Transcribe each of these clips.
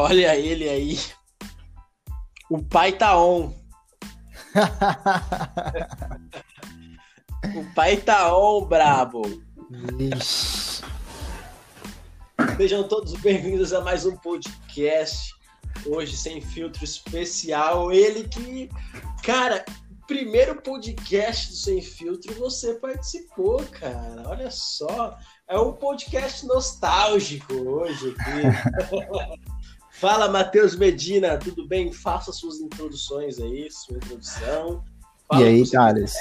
Olha ele aí. O pai tá on. o pai tá on, brabo. Ixi. Sejam todos bem-vindos a mais um podcast. Hoje sem filtro especial. Ele que, cara, primeiro podcast do Sem Filtro você participou, cara. Olha só. É um podcast nostálgico hoje aqui. Fala, Matheus Medina, tudo bem? Faça suas introduções aí, sua introdução. Fala E aí, Thales?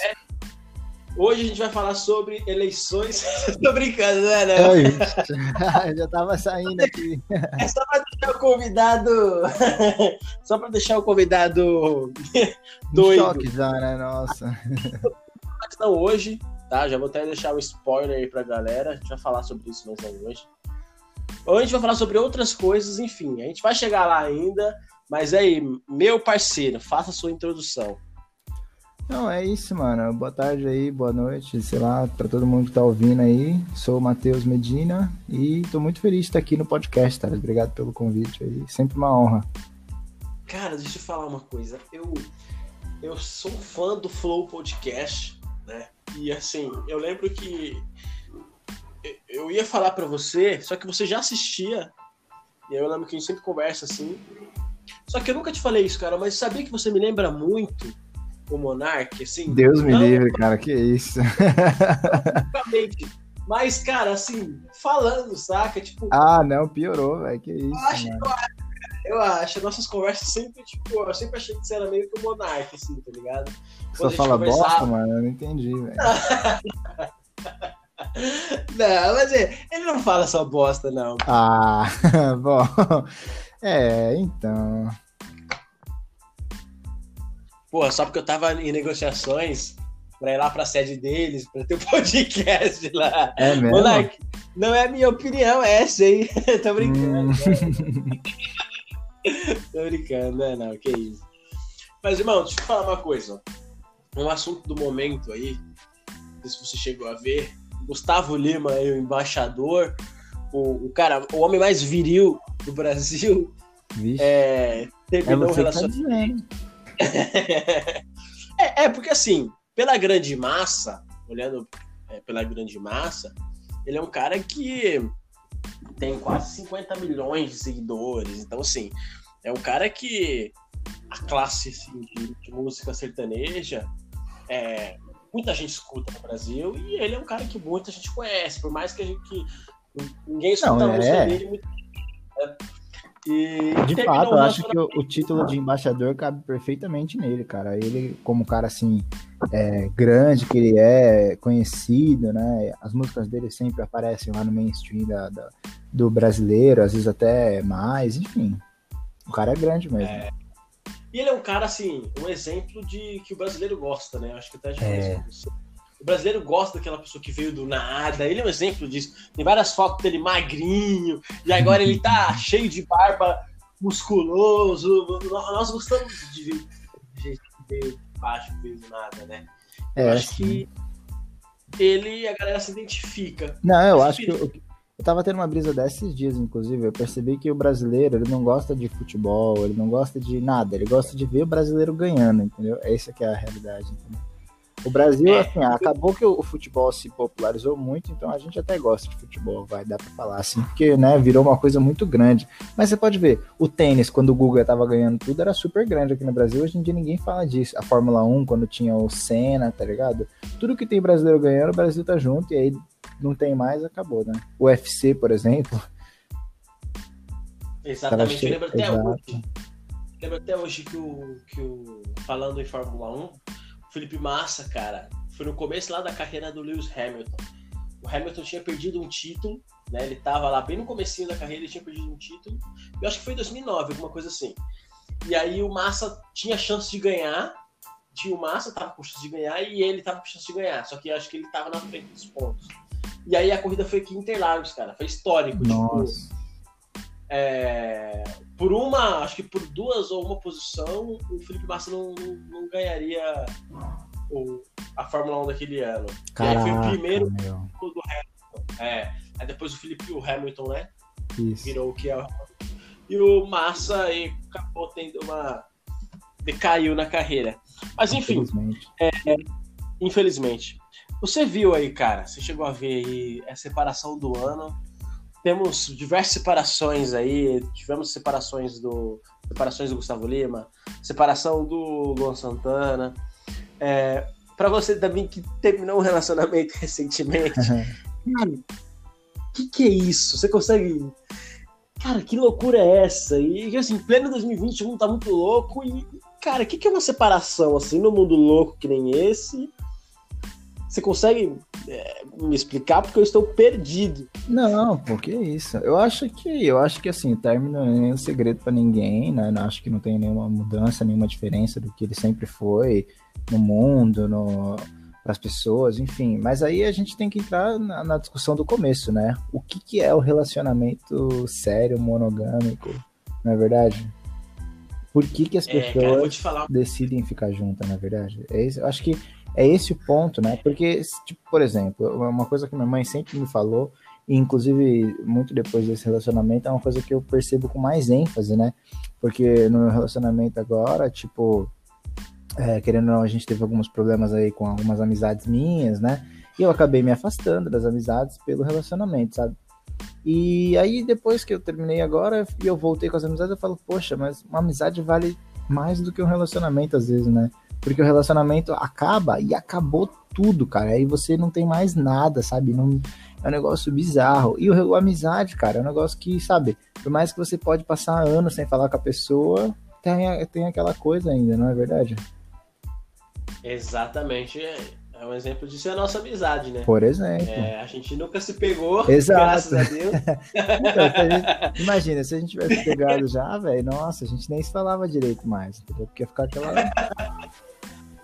Hoje a gente vai falar sobre eleições. Tô brincando, né? Não? É isso. Já tava saindo aqui. É só pra deixar o convidado. só pra deixar o convidado Um doido. choque já, né? Nossa. Então, hoje, tá? Já vou até deixar o spoiler aí pra galera. A gente vai falar sobre isso mais não hoje. Hoje a gente vai falar sobre outras coisas, enfim. A gente vai chegar lá ainda. Mas aí, meu parceiro, faça a sua introdução. Não, é isso, mano. Boa tarde aí, boa noite, sei lá, pra todo mundo que tá ouvindo aí. Sou o Matheus Medina e tô muito feliz de estar aqui no podcast, Thales. Obrigado pelo convite aí. Sempre uma honra. Cara, deixa eu falar uma coisa. Eu, eu sou fã do Flow Podcast, né? E assim, eu lembro que eu- ia falar pra você, só que você já assistia. E aí eu lembro que a gente sempre conversa assim. Só que eu nunca te falei isso, cara, mas sabia que você me lembra muito o Monark, assim? Deus me Não livre, cara. Que isso. Mas, cara, assim, falando, saca? Tipo, Ah, não, piorou, velho. Que isso, eu acho, eu acho, eu acho. Nossas conversas sempre, tipo, eu sempre achei que você era meio que o Monark, assim, tá ligado? Só Quando gente fala bosta, conversava- mano. Eu não entendi, velho. Não, mas é, ele não fala só bosta, não. Ah, bom. É, então. Porra, só porque eu tava em negociações pra ir lá pra sede deles, pra ter um podcast lá. É mesmo? Monark, não é a minha opinião, é essa aí. Tô brincando. Hum. né? Tô brincando, né? Não, que isso. Mas, irmão, deixa eu te falar uma coisa. Um assunto do momento aí, não sei se você chegou a ver. Gustavo Lima, aí, o embaixador, o, o cara, o homem mais viril do Brasil, Vixe. é, É terminou o que tá relacionamento. dizendo. é, é, porque assim, pela grande massa, olhando é, pela grande massa, ele é um cara que tem quase 50 milhões de seguidores. Então, assim, é um cara que a classe assim, de, de música sertaneja, é, muita gente escuta no Brasil e ele é um cara que muita gente conhece, por mais que a gente que ninguém escuta Não, a música é. dele muito. né? E De fato, eu acho que o, o título de embaixador cabe perfeitamente nele, cara. Ele, como um cara assim, é, grande, que ele é conhecido, né? As músicas dele sempre aparecem lá no mainstream da, da- do brasileiro, às vezes até mais, enfim. O cara é grande mesmo. E ele é um cara, assim, um exemplo de que o brasileiro gosta, né? Acho que até já É. O brasileiro gosta daquela pessoa que veio do nada. Ele é um exemplo disso. Tem várias fotos dele magrinho, e agora ele tá cheio de barba, musculoso. Nós gostamos de ver gente que veio de baixo, veio do nada, né? Eu É, acho que ele, a galera se identifica. Não, eu acho que eu, tava tendo uma brisa desses dias, inclusive. Eu percebi que o brasileiro, ele não gosta de futebol, ele não gosta de nada, ele gosta de ver o brasileiro ganhando, entendeu? Essa que é a realidade, entendeu? O Brasil, É. assim, acabou que o futebol se popularizou muito, então a gente até gosta de futebol, vai dar pra falar assim, porque, né, virou uma coisa muito grande. Mas você pode ver, o tênis, quando o Guga tava ganhando tudo, era super grande aqui no Brasil, hoje em dia ninguém fala disso. A Fórmula 1, quando tinha o Senna, tá ligado? Tudo que tem brasileiro ganhando, o Brasil tá junto, e aí não tem mais, acabou, né? O UFC, por exemplo. Exatamente. Eu lembro até hoje. Lembro até hoje que o, que o. Falando em Fórmula 1, o Felipe Massa, cara, foi no começo lá da carreira do Lewis Hamilton. O Hamilton tinha perdido um título, né? Ele tava lá bem no comecinho da carreira, ele tinha perdido um título. Eu acho que foi em 2009, alguma coisa assim. E aí o Massa tinha chance de ganhar. Tinha o Massa, tava com chance de ganhar, e ele tava com chance de ganhar. Só que eu acho que ele tava na frente dos pontos. E aí a corrida foi aqui em Interlagos, cara. Foi histórico. Tipo, Nossa. é, por uma, acho que por duas ou uma posição, o Felipe Massa não, não, ganharia o, a Fórmula 1 daquele ano. e aí foi o Caraca, primeiro meu. do Hamilton. É, aí depois o Felipe o Hamilton, né? Isso. Virou o que é. e o Massa aí acabou tendo uma. decaiu na carreira. Mas enfim, infelizmente. É, infelizmente. Você viu aí, cara, você chegou a ver aí a separação do ano. Temos diversas separações aí, tivemos separações do separações do Gustavo Lima, separação do Luan Santana. É, para você também que terminou um relacionamento recentemente, cara, o que, que é isso? Você consegue cara, que loucura é essa? E assim, pleno 2020 o mundo tá muito louco e, cara, o que, que é uma separação assim no mundo louco que nem esse? Você consegue é, me explicar porque eu estou perdido? Não, porque é isso. Eu acho que eu acho que assim, término não é nenhum segredo para ninguém, né? Não acho que não tem nenhuma mudança, nenhuma diferença do que ele sempre foi no mundo, no para as pessoas, enfim. Mas aí a gente tem que entrar na, na discussão do começo, né? O que, que é o relacionamento sério, monogâmico, não é verdade? Por que, que as pessoas é, cara, decidem ficar juntas, na é verdade? É isso, eu acho que é esse o ponto, né? Porque, tipo, por exemplo, uma coisa que minha mãe sempre me falou, e inclusive muito depois desse relacionamento, é uma coisa que eu percebo com mais ênfase, né? Porque no meu relacionamento agora, tipo, é, querendo ou não, a gente teve alguns problemas aí com algumas amizades minhas, né? E eu acabei me afastando das amizades pelo relacionamento, sabe? E aí, depois que eu terminei agora e eu voltei com as amizades, eu falo, poxa, mas uma amizade vale mais do que um relacionamento, às vezes, né? Porque o relacionamento acaba e acabou tudo, cara. Aí você não tem mais nada, sabe? Não, é um negócio bizarro. E o, a amizade, cara, é um negócio que, sabe, por mais que você pode passar anos sem falar com a pessoa, tem, tem aquela coisa ainda, não é verdade? Exatamente. É um exemplo disso é a nossa amizade, né? Por exemplo. É, a gente nunca se pegou, Exato. graças a Deus. então, se gente, imagina, se a gente tivesse pegado já, velho, nossa, a gente nem se falava direito mais, entendeu? Porque ia ficar aquela.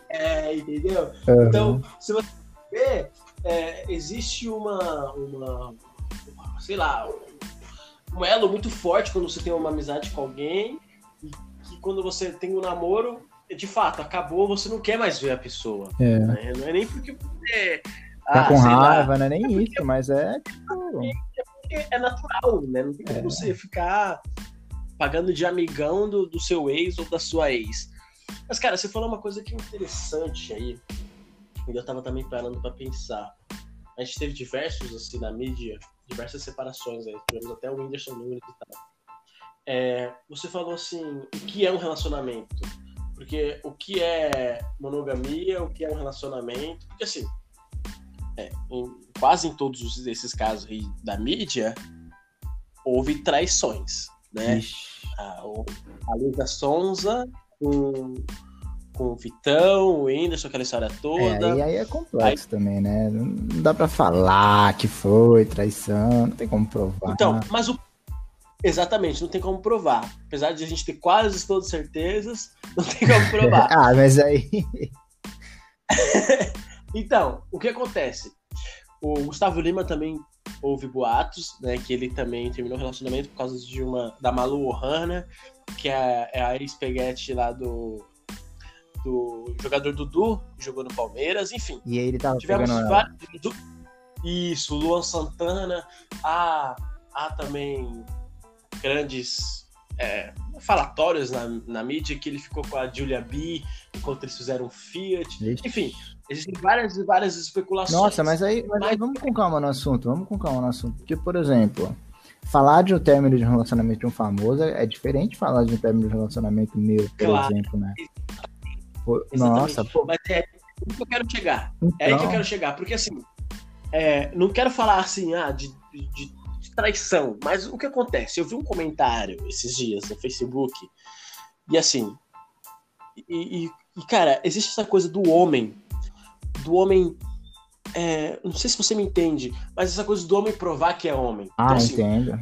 é, entendeu? Uhum. Então, se você ver, é, existe uma, uma. Sei lá, um elo muito forte quando você tem uma amizade com alguém, e que quando você tem um namoro, de fato, acabou, você não quer mais ver a pessoa. É. Né? Não é nem porque você. Tá ah, com raiva, lá, não é nem é isso, mas é. Tipo... É, é natural, né? Não tem como é. você ficar pagando de amigão do, do seu ex ou da sua ex. Mas, cara, você falou uma coisa que é interessante aí, e eu tava também parando para pensar. A gente teve diversos, assim, na mídia, diversas separações aí, tivemos até o Whindersson Nunes e tal. É, você falou assim, o que é um relacionamento? Porque o que é monogamia, o que é um relacionamento. Porque assim, é, em, quase em todos esses casos aí da mídia, houve traições, né? A, a Luísa Sonza com, com o Vitão, o Whindersson, aquela história toda. É, e aí é complexo aí... também, né? Não dá pra falar que foi traição, não tem como provar. Então, mas o Exatamente, não tem como provar. Apesar de a gente ter quase todas certezas, não tem como provar. ah, mas aí. então, o que acontece? O Gustavo Lima também houve boatos, né? Que ele também terminou o relacionamento por causa de uma. da Malu Ohana, que é, é a ex-peguete lá do. do jogador Dudu, que jogou no Palmeiras, enfim. E aí ele tava tivemos vários. Isso, Luan Santana, a, a também grandes é, falatórios na, na mídia que ele ficou com a Julia B enquanto eles fizeram Fiat. Ixi. Enfim, existem várias e várias especulações. Nossa, mas aí, mas aí vamos com calma no assunto, vamos com calma no assunto. Porque, por exemplo, falar de um término de um relacionamento de um famoso é diferente de falar de um término de um relacionamento meu, por claro. exemplo, né? Pô, nossa, pô. Mas é aí que eu quero chegar. Então... É aí que eu então. quero chegar, porque assim, é, não quero falar assim, ah, de, de traição. Mas o que acontece? Eu vi um comentário esses dias no Facebook, e assim. E, e, e cara, existe essa coisa do homem. Do homem. É, não sei se você me entende, mas essa coisa do homem provar que é homem. Ah, então, assim, entendo.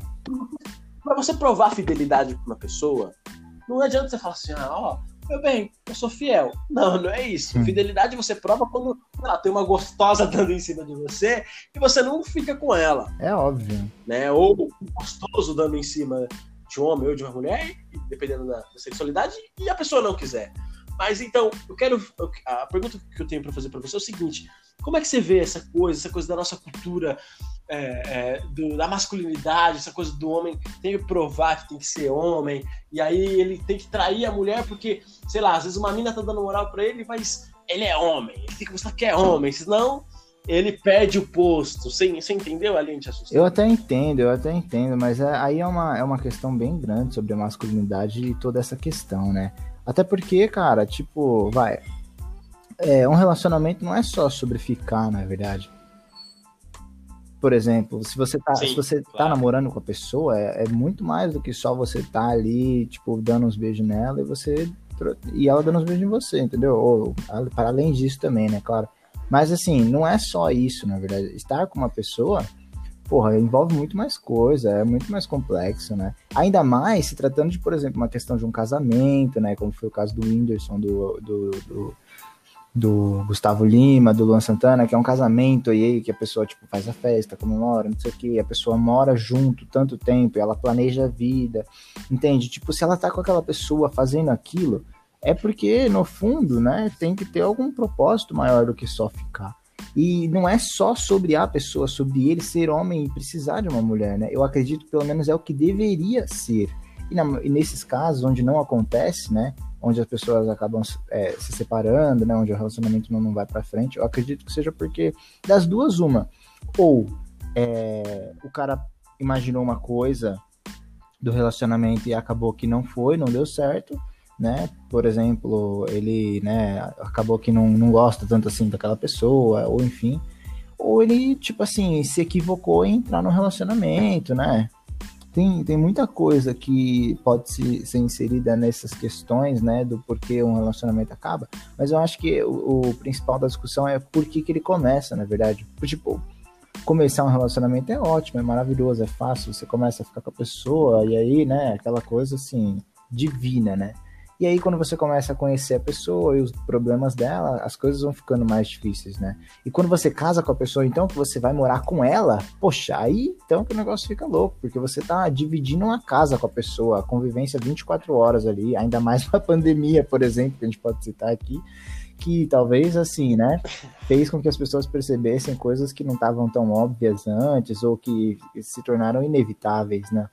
Pra você provar fidelidade pra uma pessoa, não adianta você falar assim, ah, ó, meu bem, eu sou fiel. Não, não é isso. Hum. Fidelidade você prova quando ela tem uma gostosa dando em cima de você e você não fica com ela. É óbvio. Né? Ou um gostoso dando em cima de um homem ou de uma mulher, dependendo da sexualidade, e a pessoa não quiser. Mas então, eu quero. A pergunta que eu tenho para fazer para você é o seguinte: como é que você vê essa coisa, essa coisa da nossa cultura, é, é, do, da masculinidade, essa coisa do homem tem que provar que tem que ser homem, e aí ele tem que trair a mulher porque, sei lá, às vezes uma mina tá dando moral para ele, mas ele é homem, ele tem que mostrar que é homem, senão ele perde o posto. Você, você entendeu a linha de Eu até entendo, eu até entendo, mas é, aí é uma, é uma questão bem grande sobre a masculinidade e toda essa questão, né? Até porque, cara, tipo, vai. É, um relacionamento não é só sobre ficar, na verdade. Por exemplo, se você tá, Sim, se você tá claro. tá namorando com a pessoa, é, é, muito mais do que só você tá ali, tipo, dando uns beijos nela e você. E ela dando uns beijos em você, entendeu? Ou, para além disso também, né? Claro. Mas assim, não é só isso, na verdade. Estar com uma pessoa, porra, envolve muito mais coisa, é muito mais complexo, né? Ainda mais se tratando de, por exemplo, uma questão de um casamento, né? Como foi o caso do Whindersson, do, do, do, do Gustavo Lima, do Luan Santana, que é um casamento e aí que a pessoa, tipo, faz a festa, comemora, não sei o que, a pessoa mora junto tanto tempo, ela planeja a vida, entende? Tipo, se ela tá com aquela pessoa fazendo aquilo, é porque, no fundo, né, tem que ter algum propósito maior do que só ficar. E não é só sobre a pessoa, sobre ele ser homem e precisar de uma mulher, né? Eu acredito que pelo menos é o que deveria ser. E, na, e nesses casos onde não acontece, né? Onde as pessoas acabam é, se separando, né? Onde o relacionamento não, não vai para frente, eu acredito que seja porque das duas, uma. Ou é, o cara imaginou uma coisa do relacionamento e acabou que não foi, não deu certo né? Por exemplo, ele, né, acabou que não, não gosta tanto assim daquela pessoa, ou enfim. Ou ele, tipo assim, se equivocou em entrar no relacionamento, né? Tem, tem muita coisa que pode se, ser inserida nessas questões, né, do porquê um relacionamento acaba, mas eu acho que o, o principal da discussão é por que, que ele começa, na verdade. Tipo, começar um relacionamento é ótimo, é maravilhoso, é fácil, você começa a ficar com a pessoa, e aí, né, aquela coisa assim, divina, né? E aí, quando você começa a conhecer a pessoa e os problemas dela, as coisas vão ficando mais difíceis, né? E quando você casa com a pessoa, então, que você vai morar com ela, poxa, aí então que o negócio fica louco, porque você tá dividindo uma casa com a pessoa, a convivência 24 horas ali, ainda mais uma pandemia, por exemplo, que a gente pode citar aqui, que talvez assim, né, fez com que as pessoas percebessem coisas que não estavam tão óbvias antes ou que se tornaram inevitáveis, né?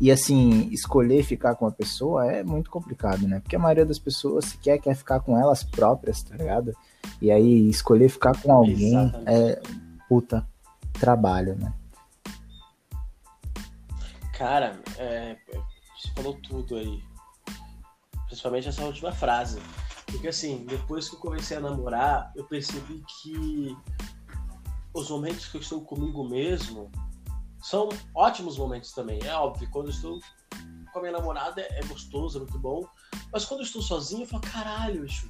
E assim, escolher ficar com a pessoa é muito complicado, né? Porque a maioria das pessoas sequer quer ficar com elas próprias, tá ligado? E aí, escolher ficar com alguém Exatamente. é puta trabalho, né? Cara, é, você falou tudo aí. Principalmente essa última frase. Porque assim, depois que eu comecei a namorar, eu percebi que os momentos que eu estou comigo mesmo são ótimos momentos também. É óbvio, quando eu estou com a minha namorada é gostoso, é muito bom. Mas quando eu estou sozinho, eu falo, caralho, bicho,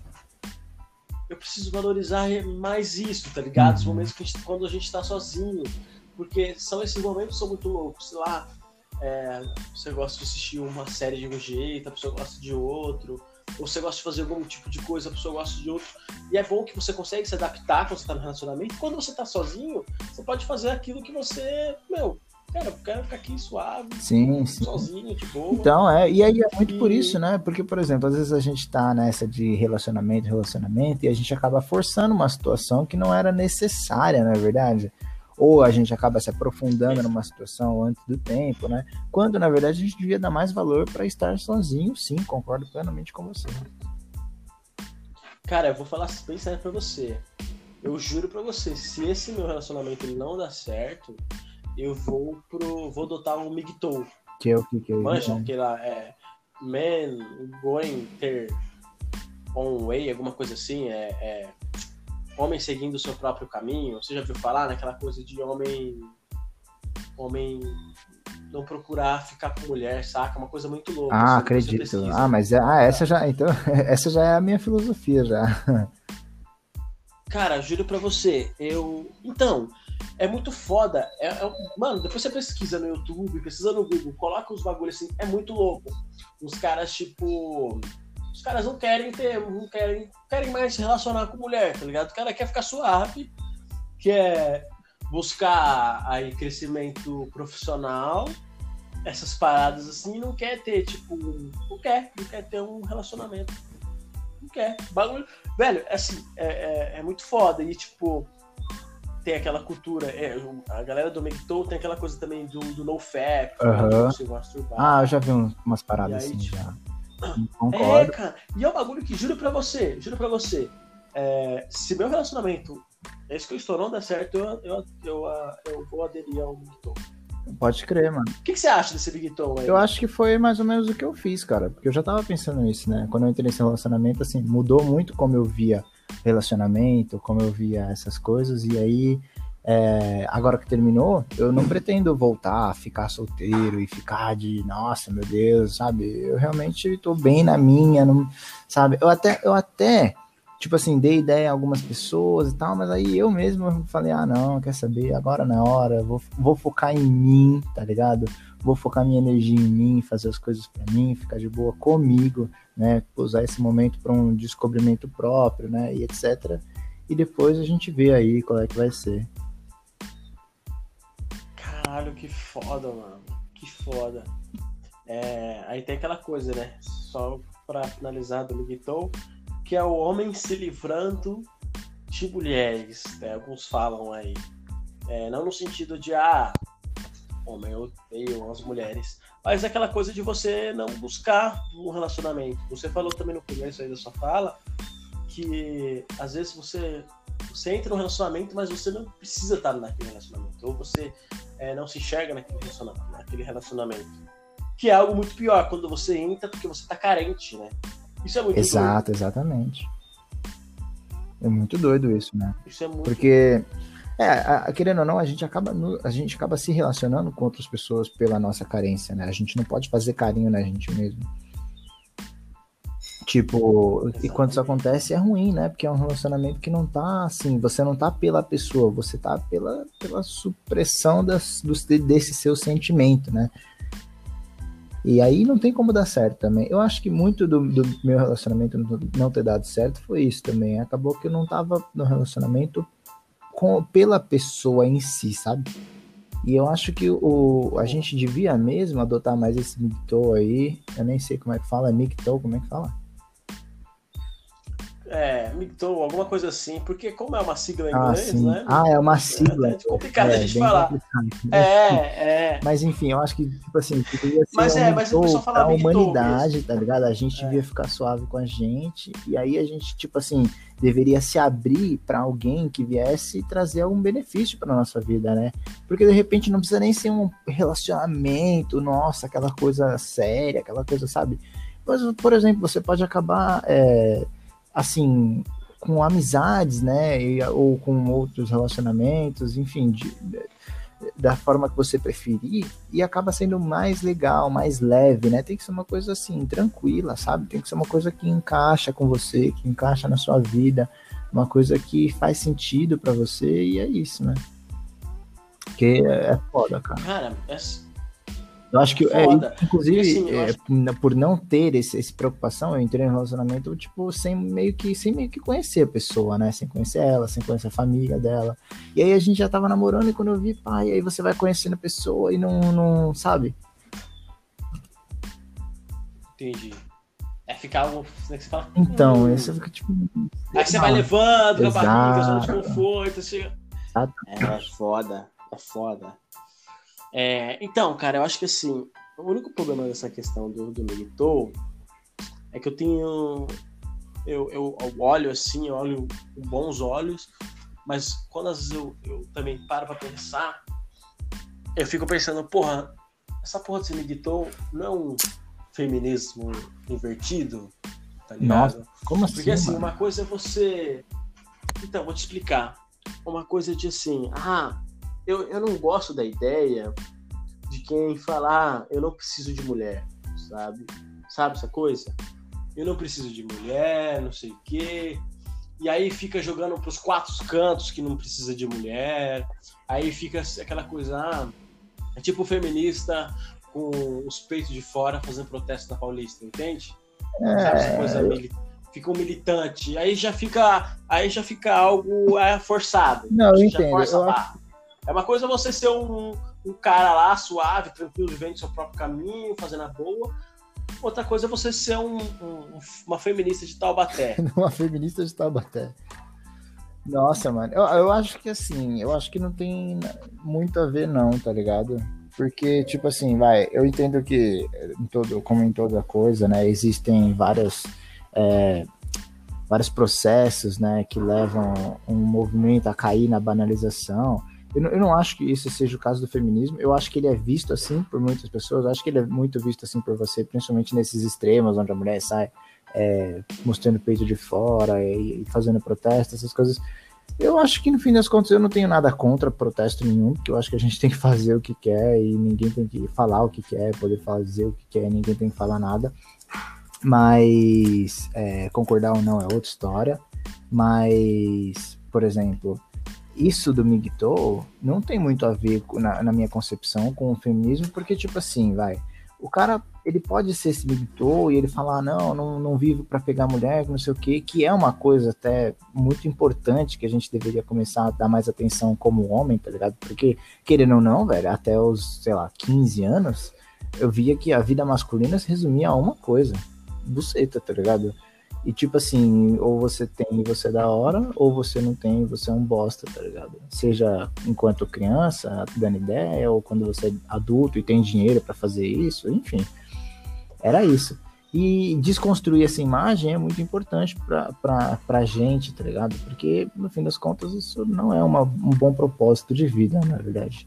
eu preciso valorizar mais isso, tá ligado? Os uhum. momentos que a gente, quando a gente está sozinho. Porque são esses momentos que são muito loucos. Sei lá, é, você gosta de assistir uma série de um jeito, a pessoa gosta de outro. Ou você gosta de fazer algum tipo de coisa, a pessoa gosta de outro. E é bom que você consegue se adaptar quando você está no relacionamento. Quando você está sozinho, você pode fazer aquilo que você, meu, Cara, eu quero ficar aqui suave, sim, sim. sozinho, de boa. Então, é, e aí é muito e... por isso, né? Porque, por exemplo, às vezes a gente tá nessa de relacionamento, relacionamento, e a gente acaba forçando uma situação que não era necessária, na é verdade. Ou a gente acaba se aprofundando numa situação antes do tempo, né? Quando, na verdade, a gente devia dar mais valor para estar sozinho, sim, concordo plenamente com você. Cara, eu vou falar bem sério pra você. Eu juro pra você, se esse meu relacionamento não dá certo, eu vou pro. vou adotar um Migtou. Que é o que, que é Manja, né? que lá é Man Going Ter On Way, alguma coisa assim, é, é homem seguindo o seu próprio caminho. Você já viu falar naquela coisa de homem. Homem não procurar ficar com mulher, saca? Uma coisa muito louca. Ah, acredito. Ah, mas é, ah, essa já, então, essa já é a minha filosofia já. Cara, juro pra você, eu. Então, é muito foda. É, é, mano, depois você pesquisa no YouTube, pesquisa no Google, coloca os bagulhos assim, é muito louco. Os caras, tipo. Os caras não querem ter. Não querem, querem mais se relacionar com mulher, tá ligado? O cara quer ficar suave, quer buscar aí crescimento profissional, essas paradas assim, não quer ter, tipo. Não quer, não quer ter um relacionamento. quer. Bagulho. Velho, assim, é, é, é muito foda. E, tipo, tem aquela cultura. É, a galera do Megton tem aquela coisa também do, do NoFap, uhum. Ah, eu já vi umas paradas aí, assim tipo, já. Concordo. É, cara. E é um bagulho que juro pra você, juro pra você. É, se meu relacionamento, esse que eu estou não der certo, eu, eu, eu, eu vou aderir ao Megton. Pode crer, mano. O que, que, você acha desse Big Tom aí? Eu acho que foi mais ou menos o que eu fiz, cara. Porque eu já tava pensando nisso, né? Quando eu entrei nesse relacionamento, assim, mudou muito como eu via relacionamento, como eu via essas coisas. E aí, é, agora que terminou, eu não pretendo voltar, ficar solteiro e ficar de, nossa, meu Deus, sabe? Eu realmente tô bem na minha, não, sabe? Eu até, eu até tipo assim, dei ideia a algumas pessoas e tal, mas aí eu mesmo falei, ah, não, quer saber, agora na hora, vou, vou focar em mim, tá ligado? Vou focar minha energia em mim, fazer as coisas para mim, ficar de boa comigo, né? Usar esse momento para um descobrimento próprio, né? E etc. E depois a gente vê aí qual é que vai ser. Caralho, que foda, mano. Que foda. É, aí tem aquela coisa, né? Só para finalizar do Miguel que é o homem se livrando de mulheres, né? alguns falam aí. É, não no sentido de, ah, homem, eu odeio as mulheres, mas é aquela coisa de você não buscar um relacionamento. Você falou também no começo aí da sua fala que às vezes você, você entra no relacionamento, mas você não precisa estar naquele relacionamento, ou você é, não se enxerga naquele relacionamento, naquele relacionamento. Que é algo muito pior quando você entra porque você está carente, né? Isso é muito Exato, doido. exatamente. É muito doido isso, né? Isso é muito Porque, é, a, querendo ou não, a gente, acaba no, a gente acaba se relacionando com outras pessoas pela nossa carência, né? A gente não pode fazer carinho na gente mesmo. Tipo, Exatamente. e quando isso acontece é ruim, né? Porque é um relacionamento que não tá assim, você não tá pela pessoa, você tá pela, pela supressão das, dos, desse seu sentimento, né? E aí não tem como dar certo também. Eu acho que muito do, do meu relacionamento não ter dado certo foi isso também. Acabou que eu não tava no relacionamento com, pela pessoa em si, sabe? E eu acho que o, a gente devia mesmo adotar mais esse micto aí. Eu nem sei como é que fala, é micto, como é que fala? É, Mictou, alguma coisa assim, porque como é uma sigla em ah, inglês, sim. né? Ah, é uma sigla. É, é complicado é, a gente falar. É, é. Mas enfim, eu acho que, tipo assim, deveria ser mas, um é, mas fala a humanidade, tá ligado? A gente é. devia ficar suave com a gente, e aí a gente, tipo assim, deveria se abrir para alguém que viesse trazer algum benefício para nossa vida, né? Porque de repente não precisa nem ser um relacionamento, nossa, aquela coisa séria, aquela coisa, sabe? Mas, por exemplo, você pode acabar é, assim, com amizades, né, e, ou com outros relacionamentos, enfim, de, de, da forma que você preferir, e acaba sendo mais legal, mais leve, né? Tem que ser uma coisa assim, tranquila, sabe? Tem que ser uma coisa que encaixa com você, que encaixa na sua vida, uma coisa que faz sentido para você, e é isso, né? Porque é foda, cara. Cara, é, eu acho que, é, inclusive, assim, é, acho... por não ter esse, essa preocupação, eu entrei no relacionamento, tipo, sem meio que, sem meio que conhecer a pessoa, né? Sem conhecer ela, sem conhecer a família dela. E aí a gente já tava namorando e quando eu vi, pai, aí você vai conhecendo a pessoa e não, não sabe? Entendi. É ficar. Né, você fala, então, hum. você fica tipo. Aí você vai levando a barriga, zona de conforto, chega. É foda, é foda. É, então, cara, eu acho que assim, o único problema dessa questão do, do é que eu tenho. Eu, eu, eu, olho assim, eu olho com bons olhos, mas quando às vezes eu, eu também paro pra pensar, eu fico pensando, porra, essa porra de Milito não é um feminismo invertido, tá ligado? Nossa, como assim? Porque assim, mano? uma coisa é você. Então, vou te explicar. Uma coisa de assim, ah, eu, eu não gosto da ideia de quem fala, ah, eu não preciso de mulher, sabe? Sabe essa coisa? Eu não preciso de mulher, não sei o quê. E aí fica jogando pros quatro cantos que não precisa de mulher. Aí fica aquela coisa, ah, é tipo feminista com os peitos de fora fazendo protesto na Paulista, entende? É... Sabe essa coisa militante? fica um militante, aí já fica, aí já fica algo é, forçado. Não, eu entendo. Eu acho, é uma coisa você ser um, um cara lá, suave, tranquilo, vivendo seu próprio caminho, fazendo a boa. outra coisa é você ser um, um, uma feminista de Taubaté. uma feminista de Taubaté. Nossa, mano, eu, eu acho que assim, eu acho que não tem muito a ver, não, tá ligado? Porque, tipo assim, vai, eu entendo que, em todo, como em toda coisa, né, existem várias, é, vários processos, né, que levam um movimento a cair na banalização. Eu não, eu não acho que isso seja o caso do feminismo, eu acho que ele é visto assim por muitas pessoas, eu acho que ele é muito visto assim por você, principalmente nesses extremos, onde a mulher sai é, mostrando o peito de fora e, e fazendo protesto, essas coisas eu acho que no fim das contas eu não tenho nada contra protesto nenhum, porque eu acho que a gente tem que fazer o que quer e ninguém tem que falar o que quer, poder fazer o que quer, ninguém tem que falar nada. Mas é, concordar ou não é outra história. Mas, por exemplo, isso do Migto não tem muito a ver na, na minha concepção com o feminismo, porque, tipo assim, vai o cara ele pode ser esse migtou e ele falar não, não, não vivo para pegar mulher, não sei o que, que é uma coisa até muito importante que a gente deveria começar a dar mais atenção como homem, tá ligado? Porque querendo ou não, velho, até os, sei lá, 15 anos, eu via que a vida masculina se resumia a uma coisa, buceta, tá ligado? E tipo assim, ou você tem e você é da hora, ou você não tem e você é um bosta, tá ligado? Seja enquanto criança, dando ideia, ou quando você é adulto e tem dinheiro para fazer isso, enfim. Era isso. E desconstruir essa imagem é muito importante pra, pra, pra gente, tá ligado? Porque, no fim das contas, isso não é uma, um bom propósito de vida, na verdade.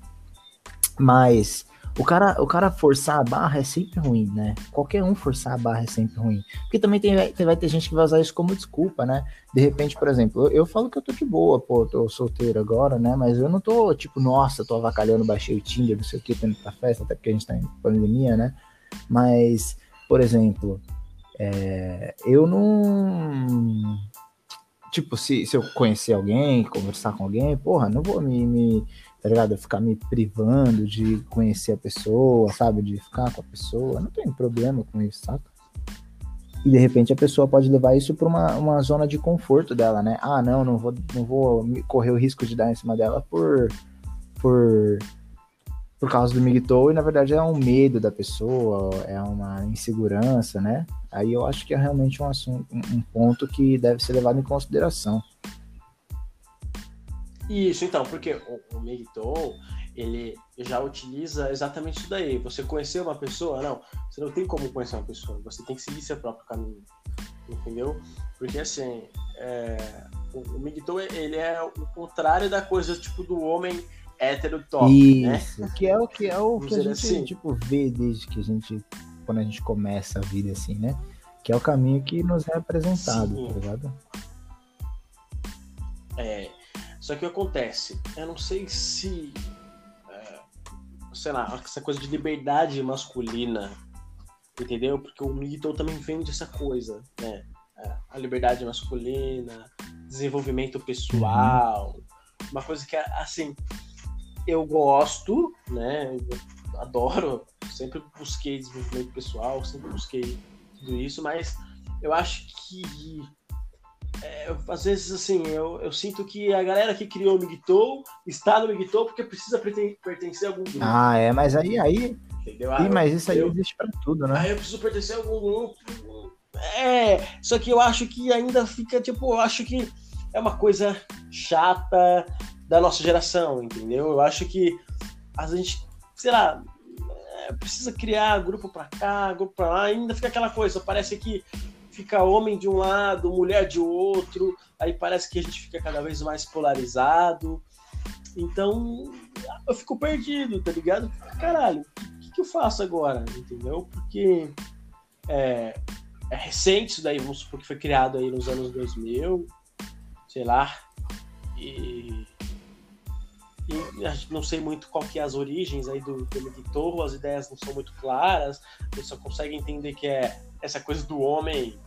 Mas o cara, o cara forçar a barra é sempre ruim, né? Qualquer um forçar a barra é sempre ruim. Porque também tem, vai ter gente que vai usar isso como desculpa, né? De repente, por exemplo, eu, eu falo que eu tô de boa, pô, tô solteiro agora, né? Mas eu não tô, tipo, nossa, tô avacalhando, baixei o Tinder, não sei o que, tô indo pra festa, até porque a gente tá em pandemia, né? Mas, por exemplo, é, eu não. Tipo, se, se eu conhecer alguém, conversar com alguém, porra, não vou me, me tá ligado? Ficar me privando de conhecer a pessoa, sabe? De ficar com a pessoa. Não tem problema com isso, saca? E de repente a pessoa pode levar isso para uma, uma zona de conforto dela, né? Ah, não, não vou, não vou correr o risco de dar em cima dela por, por, por causa do migtou, e na verdade é um medo da pessoa, é uma insegurança, né? Aí eu acho que é realmente um, assunto, um ponto que deve ser levado em consideração. Isso, então, porque o, o Migton, ele já utiliza exatamente isso daí. Você conhecer uma pessoa, não, você não tem como conhecer uma pessoa, você tem que seguir seu próprio caminho, entendeu? Porque assim, é, o, o Migton, ele é o contrário da coisa tipo do homem hétero top, né? Isso, né? que é o que é o que a gente assim. tipo vê desde que a gente quando a gente começa a vida assim, né? Que é o caminho que nos é apresentado, Sim. tá ligado? É, só que o que acontece? Eu não sei se. É, sei lá, essa coisa de liberdade masculina, entendeu? Porque o Mito também vende essa coisa, né? É, a liberdade masculina, desenvolvimento pessoal, uma coisa que, assim, eu gosto, né? Eu adoro, sempre busquei desenvolvimento pessoal, sempre busquei tudo isso, mas eu acho que é, às vezes, assim, eu, eu sinto que a galera que criou o Migtou está no Migtou porque precisa pertencer a algum grupo. Ah, é, mas aí. aí... Entendeu? Ah, mas isso aí eu, existe pra tudo, né? Aí eu preciso pertencer a algum grupo. É, só que eu acho que ainda fica, tipo, eu acho que é uma coisa chata da nossa geração, entendeu? Eu acho que a gente, sei lá, é, precisa criar grupo pra cá, grupo pra lá, ainda fica aquela coisa, parece que fica homem de um lado, mulher de outro, aí parece que a gente fica cada vez mais polarizado. Então, eu fico perdido, tá ligado? Caralho, o que, que eu faço agora? Entendeu? Porque é, é recente isso daí, vamos supor que foi criado aí nos anos 2000, sei lá, e, e não sei muito qual que é as origens aí do, do Miguel as ideias não são muito claras, a gente só consegue entender que é essa coisa do homem,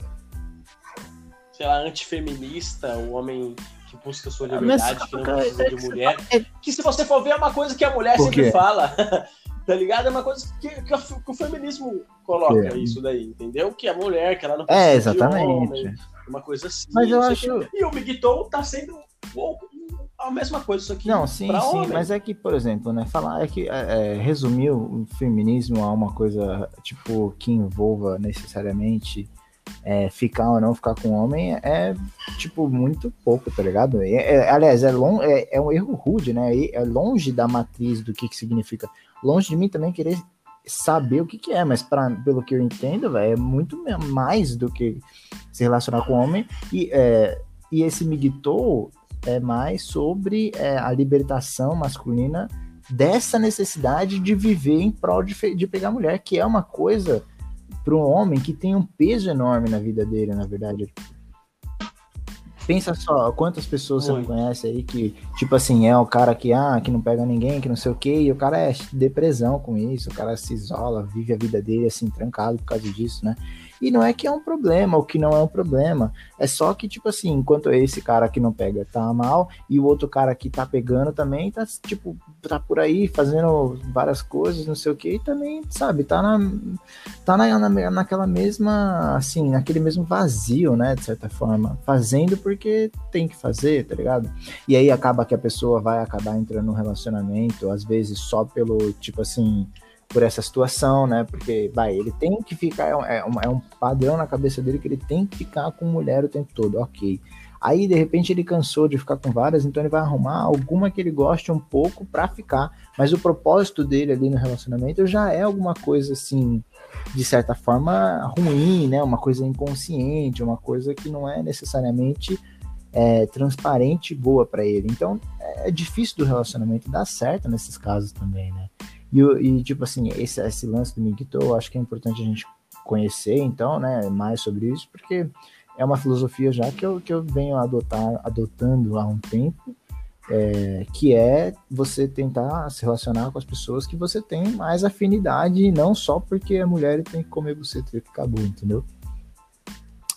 sei lá, antifeminista, o homem que busca sua liberdade, Mas, que não precisa de mulher. Que se você for ver é uma coisa que a mulher sempre fala, tá ligado? É uma coisa que, que, que o feminismo coloca é. isso daí, entendeu? Que a mulher, que ela não precisa é, exatamente. de homem, uma coisa assim. Mas eu acho... E o Miguel tá sendo a mesma coisa isso aqui. Não, sim, sim, homem. mas é que, por exemplo, né, falar é que é, é, resumir o feminismo a uma coisa tipo que envolva necessariamente é, ficar ou não ficar com o homem é, tipo, muito pouco, tá ligado? É, é, aliás, é, long, é, é, um erro rude, né? É longe da matriz do que, que significa. Longe de mim também querer saber o que, que é, mas pra, pelo que eu entendo, véio, é muito mais do que se relacionar com homem. E, é, e esse Migtou é mais sobre é, a libertação masculina dessa necessidade de viver em prol de, de pegar mulher, que é uma coisa para um homem que tem um peso enorme na vida dele, na verdade. Pensa só, quantas pessoas você não conhece aí que, tipo assim, é o cara que, ah, que não pega ninguém, que não sei o quê, e o cara é depressão com isso, o cara se isola, vive a vida dele assim, trancado por causa disso, né? E não é que é um problema, ou que não é um problema. É só que, tipo assim, enquanto esse cara que não pega tá mal, e o outro cara que tá pegando também tá, tipo, tá por aí fazendo várias coisas, não sei o que, e também, sabe, tá na. tá na, na, naquela mesma. assim, naquele mesmo vazio, né, de certa forma. Fazendo porque tem que fazer, tá ligado? E aí acaba que a pessoa vai acabar entrando no relacionamento, às vezes só pelo, tipo assim por essa situação, né? Porque, vai, ele tem que ficar, é, é um, é um padrão na cabeça dele que ele tem que ficar com mulher o tempo todo, ok. Aí, de repente, ele cansou de ficar com várias, então ele vai arrumar alguma que ele goste um pouco para ficar. Mas o propósito dele ali no relacionamento já é alguma coisa assim, de certa forma, ruim, né? Uma coisa inconsciente, uma coisa que não é necessariamente é, transparente e boa para ele. Então, é difícil do relacionamento dar certo nesses casos também, né? E, e tipo assim, esse, esse lance do Migito, eu acho que é importante a gente conhecer, então, né, mais sobre isso, porque é uma filosofia já que eu, que eu venho adotar, adotando há um tempo, é, que é você tentar se relacionar com as pessoas que você tem mais afinidade, não só porque a mulher tem que comer você que acabou, entendeu?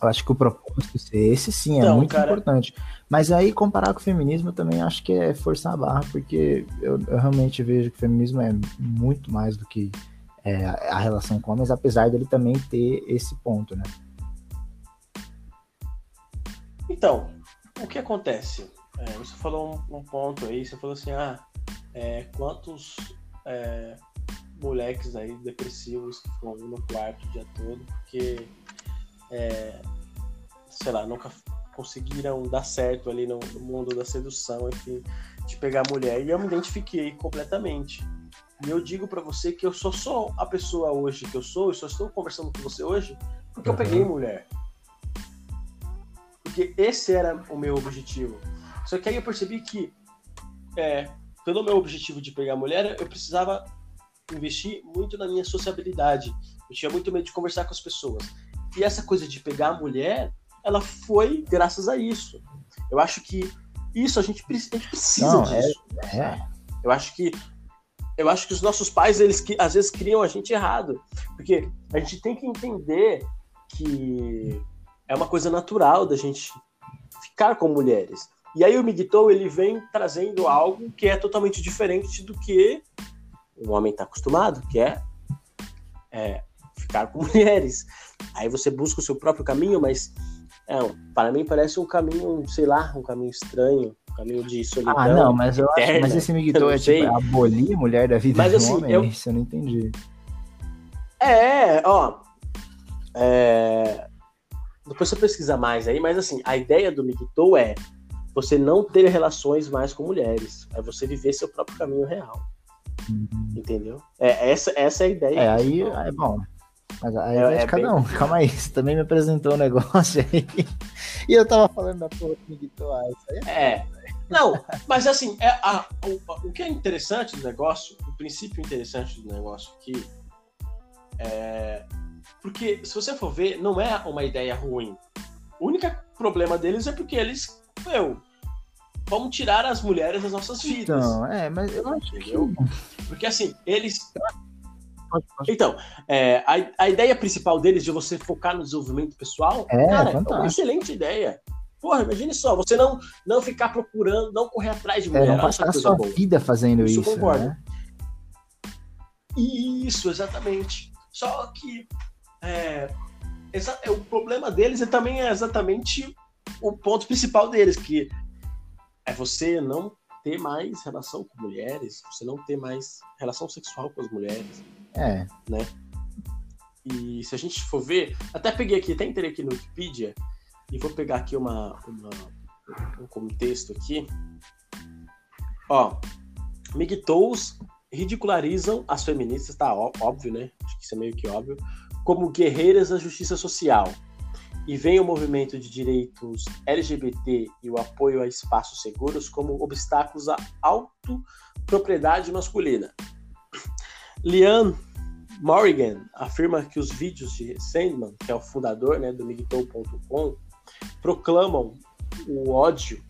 Eu acho que o propósito ser esse sim é então, muito cara... importante. Mas aí comparar com o feminismo eu também acho que é forçar a barra, porque eu, eu realmente vejo que o feminismo é muito mais do que é, a relação com homens, apesar dele também ter esse ponto, né? Então, o que acontece? É, você falou um, um, ponto aí, você falou assim, ah, é, quantos é, moleques aí depressivos que ficam no quarto o dia todo, porque é, sei lá, nunca conseguiram dar certo ali no, no, mundo da sedução, enfim, de pegar mulher. E eu me identifiquei completamente. E eu digo para você que eu só sou a pessoa hoje que eu sou, eu só estou conversando com você hoje porque uhum. eu peguei mulher. Porque esse era o meu objetivo. Só que aí eu percebi que, é, pelo meu objetivo de pegar mulher, eu precisava investir muito na minha sociabilidade. Eu tinha muito medo de conversar com as pessoas. E essa coisa de pegar a mulher, ela foi graças a isso. Eu acho que isso a gente, a gente precisa Não, disso. É, é. Eu acho que eu acho que os nossos pais eles que às vezes criam a gente errado, porque a gente tem que entender que é uma coisa natural da gente ficar com mulheres. E aí o Miguel ele vem trazendo algo que é totalmente diferente do que o homem está acostumado, que é, é ficar com mulheres. Aí você busca o seu próprio caminho, mas é, para mim parece um caminho, sei lá, um caminho estranho, um caminho de solidão. Ah, não, mas eu eterna, acho, mas esse Miguel é tipo abolir a mulher da vida mas, do assim, homem, eu... isso eu não entendi. É, ó. É... Depois você pesquisa mais aí, mas assim, a ideia do Miguel é você não ter relações mais com mulheres, é você viver seu próprio caminho real. Uhum. Entendeu? É, essa, essa é a ideia. É, aí é bom. Mas aí é, é, cada um. Calma aí, você também me apresentou um negócio aí. E eu tava falando da porra do Miguel ah, isso aí é. é. Não, mas assim, é, a, o, o que é interessante do negócio, o princípio interessante do negócio aqui, é. Porque, se você for ver, não é uma ideia ruim. O único problema deles é porque eles, meu, vamos tirar as mulheres das nossas vidas. Então, é, mas eu acho que. Porque assim, eles então, é, a, a ideia principal deles de você focar no desenvolvimento pessoal, é, cara, é uma excelente ideia. Porra, imagine só, você não, não ficar procurando, não correr atrás de mulher. É, não passar a sua boa. vida fazendo isso. Isso concordo. Né? Isso, exatamente. Só que é, o problema deles é também é exatamente o ponto principal deles, que é você não ter mais relação com mulheres, você não ter mais relação sexual com as mulheres. É. Né? E se a gente for ver, até peguei aqui, até entrei aqui no Wikipedia e vou pegar aqui uma, uma um contexto aqui. Ó, MGTOWs ridicularizam as feministas, tá óbvio, né? Acho que isso é meio que óbvio, como guerreiras da justiça social. E vem o movimento de direitos LGBT e o apoio a espaços seguros como obstáculos à autopropriedade masculina. Lian Morrigan afirma que os vídeos de Sandman, que é o fundador né, do MGTOW.com, proclamam o ódio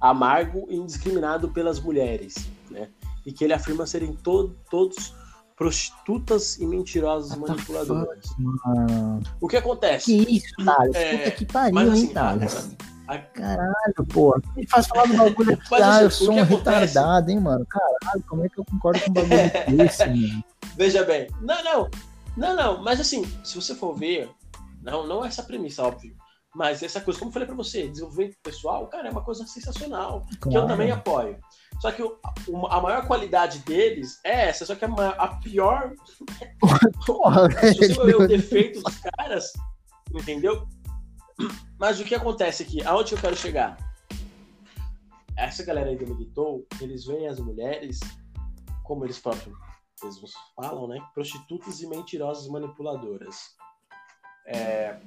amargo e indiscriminado pelas mulheres, né? E que ele afirma serem to todos prostitutas e mentirosas What manipuladoras. o que acontece? Que isso, Thales? É... Puta que pariu, mas, assim, hein, Thales? A... Caralho, pô. Me faz falar do bagulho aqui. Mas, ah, assim, eu sou um acontece... retardado, hein, mano? Caralho, como é que eu concordo com um bagulho desse, mano? Veja bem. Não, não. Não, não. Mas assim, se você for ver, não, não é essa premissa, óbvio. Mas essa coisa, como eu falei para você, desenvolvimento pessoal, cara, é uma coisa sensacional, claro. que eu também apoio. Só que o, a maior qualidade deles é essa, só que a, a pior. Porra, se você ver o defeito dos caras, entendeu? Mas o que acontece aqui? Aonde eu quero chegar? Essa galera aí do Militou, eles veem as mulheres, como eles próprios eles falam, né? Prostitutas e mentirosas manipuladoras. É,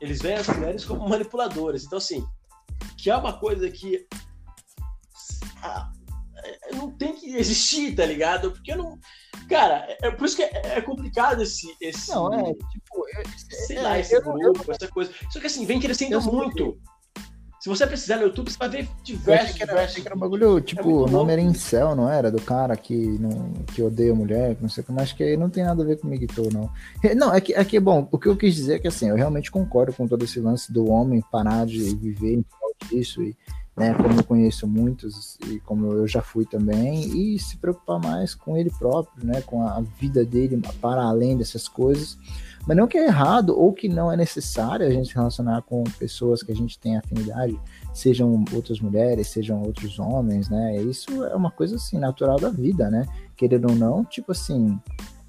eles veem as mulheres como manipuladoras. Então, assim, que é uma coisa que ah, não tem que existir, tá ligado? Porque não. Cara, é, é por isso que é, é, complicado esse, esse. Não, é, tipo, sei lá, esse grupo, essa coisa. Só que assim, vem crescendo muito. Se você precisar no YouTube, você vai ver diversos. Eu achei que era, um bagulho, tipo, é o nome era Incel, não era? Do cara que, não, que odeia mulher, não sei como. Acho que aí não tem nada a ver com Miguel, não. Não, é que, é que, bom, o que eu quis dizer é que, assim, eu realmente concordo com todo esse lance do homem parar de viver em prol disso e, né, como eu conheço muitos e como eu já fui também, e se preocupar mais com ele próprio, né, com a vida dele para além dessas coisas. Mas não que é errado ou que não é necessário a gente se relacionar com pessoas que a gente tem afinidade, sejam outras mulheres, sejam outros homens, né? Isso é uma coisa assim natural da vida, né? Querendo ou não, tipo assim,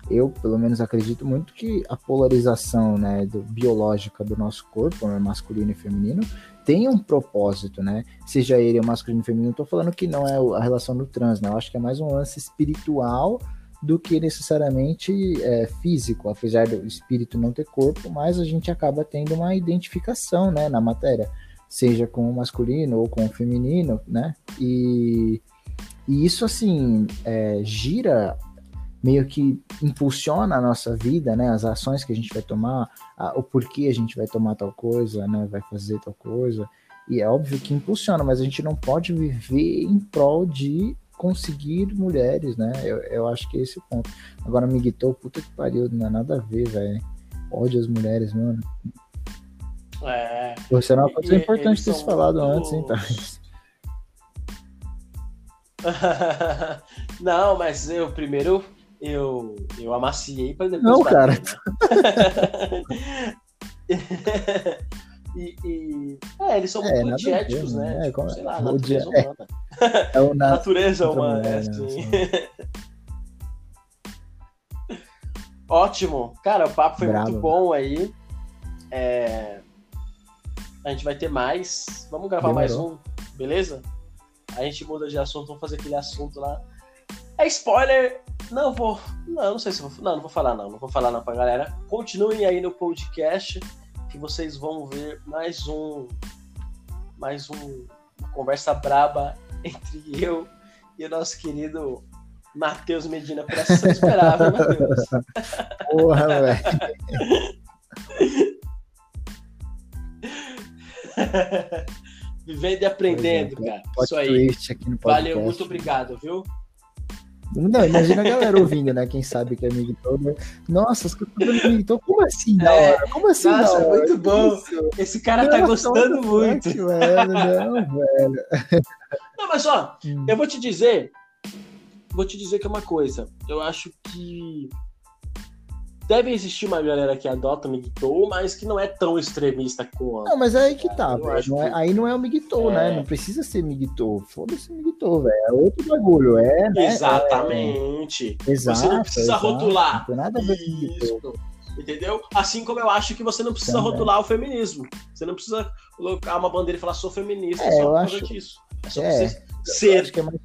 eu pelo menos acredito muito que a polarização, né, do, biológica do nosso corpo, né, masculino e feminino, tem um propósito, né? Seja ele masculino e feminino, tô falando que não é a relação do trans, né? Eu acho que é mais um lance espiritual do que necessariamente é, físico, apesar do espírito não ter corpo, mas a gente acaba tendo uma identificação, né, na matéria, seja com o masculino ou com o feminino, né, e, e isso, assim, é, gira, meio que impulsiona a nossa vida, né, as ações que a gente vai tomar, a, o porquê a gente vai tomar tal coisa, né, vai fazer tal coisa, e é óbvio que impulsiona, mas a gente não pode viver em prol de conseguir mulheres, né? Eu, eu acho que é esse o ponto. Agora, Miguel, puta que pariu, não é nada a ver, velho. Ódio as mulheres, mano. É. Você era uma coisa e, importante ter se falado muito... antes, hein, Thais? não, mas eu primeiro eu, eu amaciei para depois. Não, cara. Né? E, e, é, eles são é, muito antiéticos, né? né? Tipo, sei lá, natureza dia... humana. É, o na... natureza humana, é assim. Ótimo. Cara, o papo foi Bravo. muito bom aí. É... A gente vai ter mais. Vamos gravar Demorou. mais um, beleza? A gente muda de assunto, vamos fazer aquele assunto lá. É spoiler. Não vou. Não, não sei se vou. Não, não vou falar, não. Não vou falar não pra galera. Continuem aí no podcast que vocês vão ver mais um mais um uma conversa braba entre eu e o nosso querido Matheus Medina. Parece que esperava, Matheus. Porra, velho. Vivendo e aprendendo, é, cara. Isso aí. Valeu, muito obrigado, viu? Não, imagina a galera ouvindo, né? Quem sabe que é Miguel. Né? Nossa, Miguel, como assim é? Como assim nossa, muito bom. Esse cara tá gostando muito. velho, não, velho. Não, mas ó, hum. eu vou te dizer, vou te dizer que é uma coisa. Eu acho que deve existir uma galera que adota o Miguel, mas que não é tão extremista com a. Não, mas aí que tá, Eu velho. acho Não é- que- aí não é o Miguel, É. né? Não precisa ser Miguel. Foda-se Miguel, velho. É outro bagulho, é, né? Exatamente. É, exato, Você não precisa exato. rotular. Não tem nada a ver com Miguel. Isso. Entendeu? Assim como eu acho que você não precisa Também. rotular o feminismo. Você não precisa colocar uma bandeira e falar sou feminista É, só eu por causa acho- disso. É só É, você Eu ser, acho que é mais.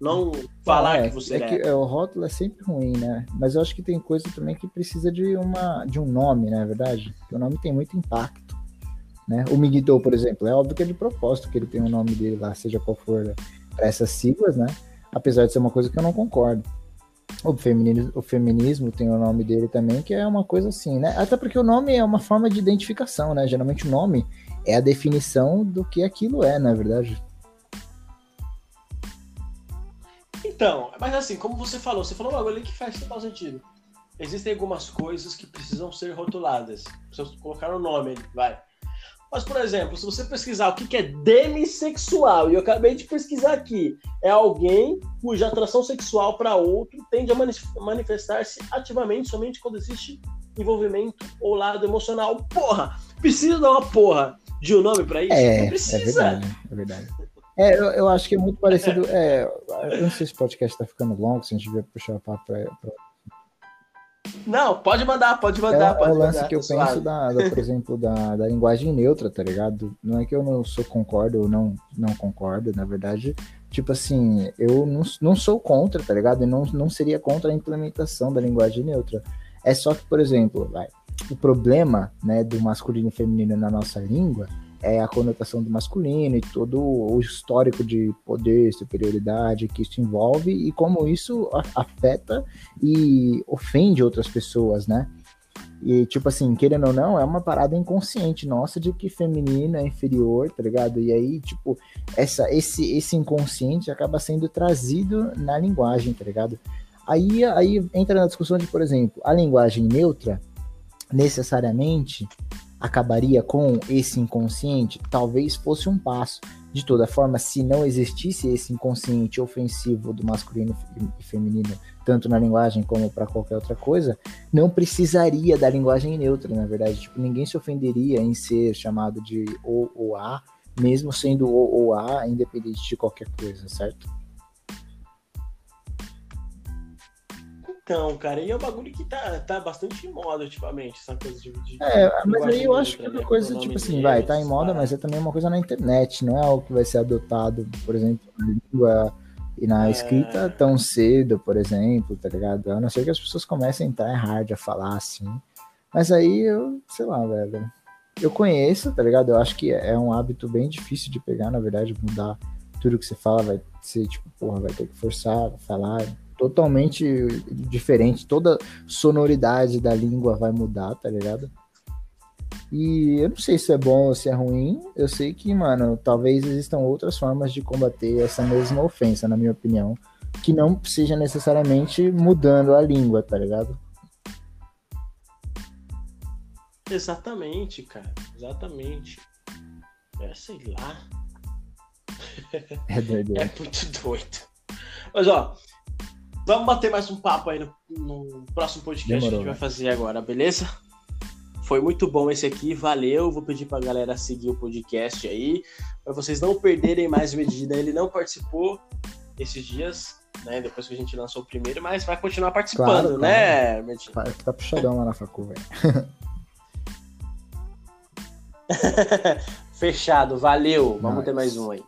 Não falar é, que você é. é. que é, o rótulo é sempre ruim, né? Mas eu acho que tem coisa também que precisa de, uma, de um nome, não é verdade? Porque o nome tem muito impacto. Né? O Miguel, por exemplo, é óbvio que é de propósito que ele tem o nome dele lá, seja qual for, para essas siglas, né? Apesar de ser uma coisa que eu não concordo. O feminismo, o feminismo tem o nome dele também, que é uma coisa assim, né? Até porque o nome é uma forma de identificação, né? Geralmente o nome é a definição do que aquilo é, não é verdade? Então, mas assim, como você falou, você falou um bagulho ali que faz total sentido. Existem algumas coisas que precisam ser rotuladas. Precisam colocar o nome ali, vai. Mas, por exemplo, se você pesquisar o que é demissexual, e eu acabei de pesquisar aqui, é alguém cuja atração sexual para outro tende a mani- manifestar-se ativamente somente quando existe envolvimento ou lado emocional. Porra! Precisa dar uma porra de um nome para isso? É, Não é precisa. verdade, é verdade. É, eu, eu acho que é muito parecido. É, eu não sei se o podcast tá ficando longo, se a gente vier puxar o papo pra, pra Não, pode mandar, pode É, mandar. é pode o lance mandar, que eu suave. penso, da, da, por exemplo, da, da linguagem neutra, tá ligado? Não é que eu não sou concordo ou não, não concordo, na verdade, tipo assim, eu não, não sou contra, tá ligado? E não, não seria contra a implementação da linguagem neutra. É só que, por exemplo, vai, o problema né, do masculino e feminino na nossa língua é a conotação do masculino e todo o histórico de poder, superioridade que isso envolve e como isso afeta e ofende outras pessoas, né? E, tipo assim, querendo ou não, é uma parada inconsciente nossa de que feminino é inferior, tá ligado? E aí, tipo, essa, esse, esse inconsciente acaba sendo trazido na linguagem, tá ligado? Aí, aí entra na discussão de, por exemplo, a linguagem neutra necessariamente acabaria com esse inconsciente? Talvez fosse um passo. De toda forma, se não existisse esse inconsciente ofensivo do masculino e feminino, tanto na linguagem como para qualquer outra coisa, não precisaria da linguagem neutra, na verdade. Tipo, ninguém se ofenderia em ser chamado de o ou a, mesmo sendo o ou a, independente de qualquer coisa, certo? Então, cara, e é um bagulho que tá, tá bastante em moda ultimamente, essa coisa de. de É, mas aí eu acho que é uma né, coisa, tipo assim, deles, vai, tá em moda, mas é também uma coisa na internet, não é algo que vai ser adotado, por exemplo, na língua e na É. escrita tão cedo, por exemplo, tá ligado? A não ser que as pessoas comecem a entrar hard a falar assim. Mas aí eu, sei lá, velho. Eu conheço, tá ligado? Eu acho que é um hábito bem difícil de pegar, na verdade, mudar tudo que você fala vai ser, tipo, porra, vai ter que forçar, falar totalmente diferente, toda sonoridade da língua vai mudar, tá ligado? E eu não sei se é bom ou se é ruim, eu sei que, mano, talvez existam outras formas de combater essa mesma ofensa, na minha opinião, que não seja necessariamente mudando a língua, tá ligado? Exatamente, cara. Exatamente. É, sei lá. É doido. É muito doido. Mas, ó, vamos bater mais um papo aí no, no próximo podcast que a Demorou, gente vai né? fazer agora, beleza? Foi muito bom esse aqui, valeu. Vou pedir pra galera seguir o podcast aí, pra vocês não perderem mais medida. Ele não participou esses dias, né? Depois que a gente lançou o primeiro, mas vai continuar participando, Claro, né, Medina? Tá puxadão lá na facu, velho. Fechado, valeu. Vamos Nice. ter mais um aí.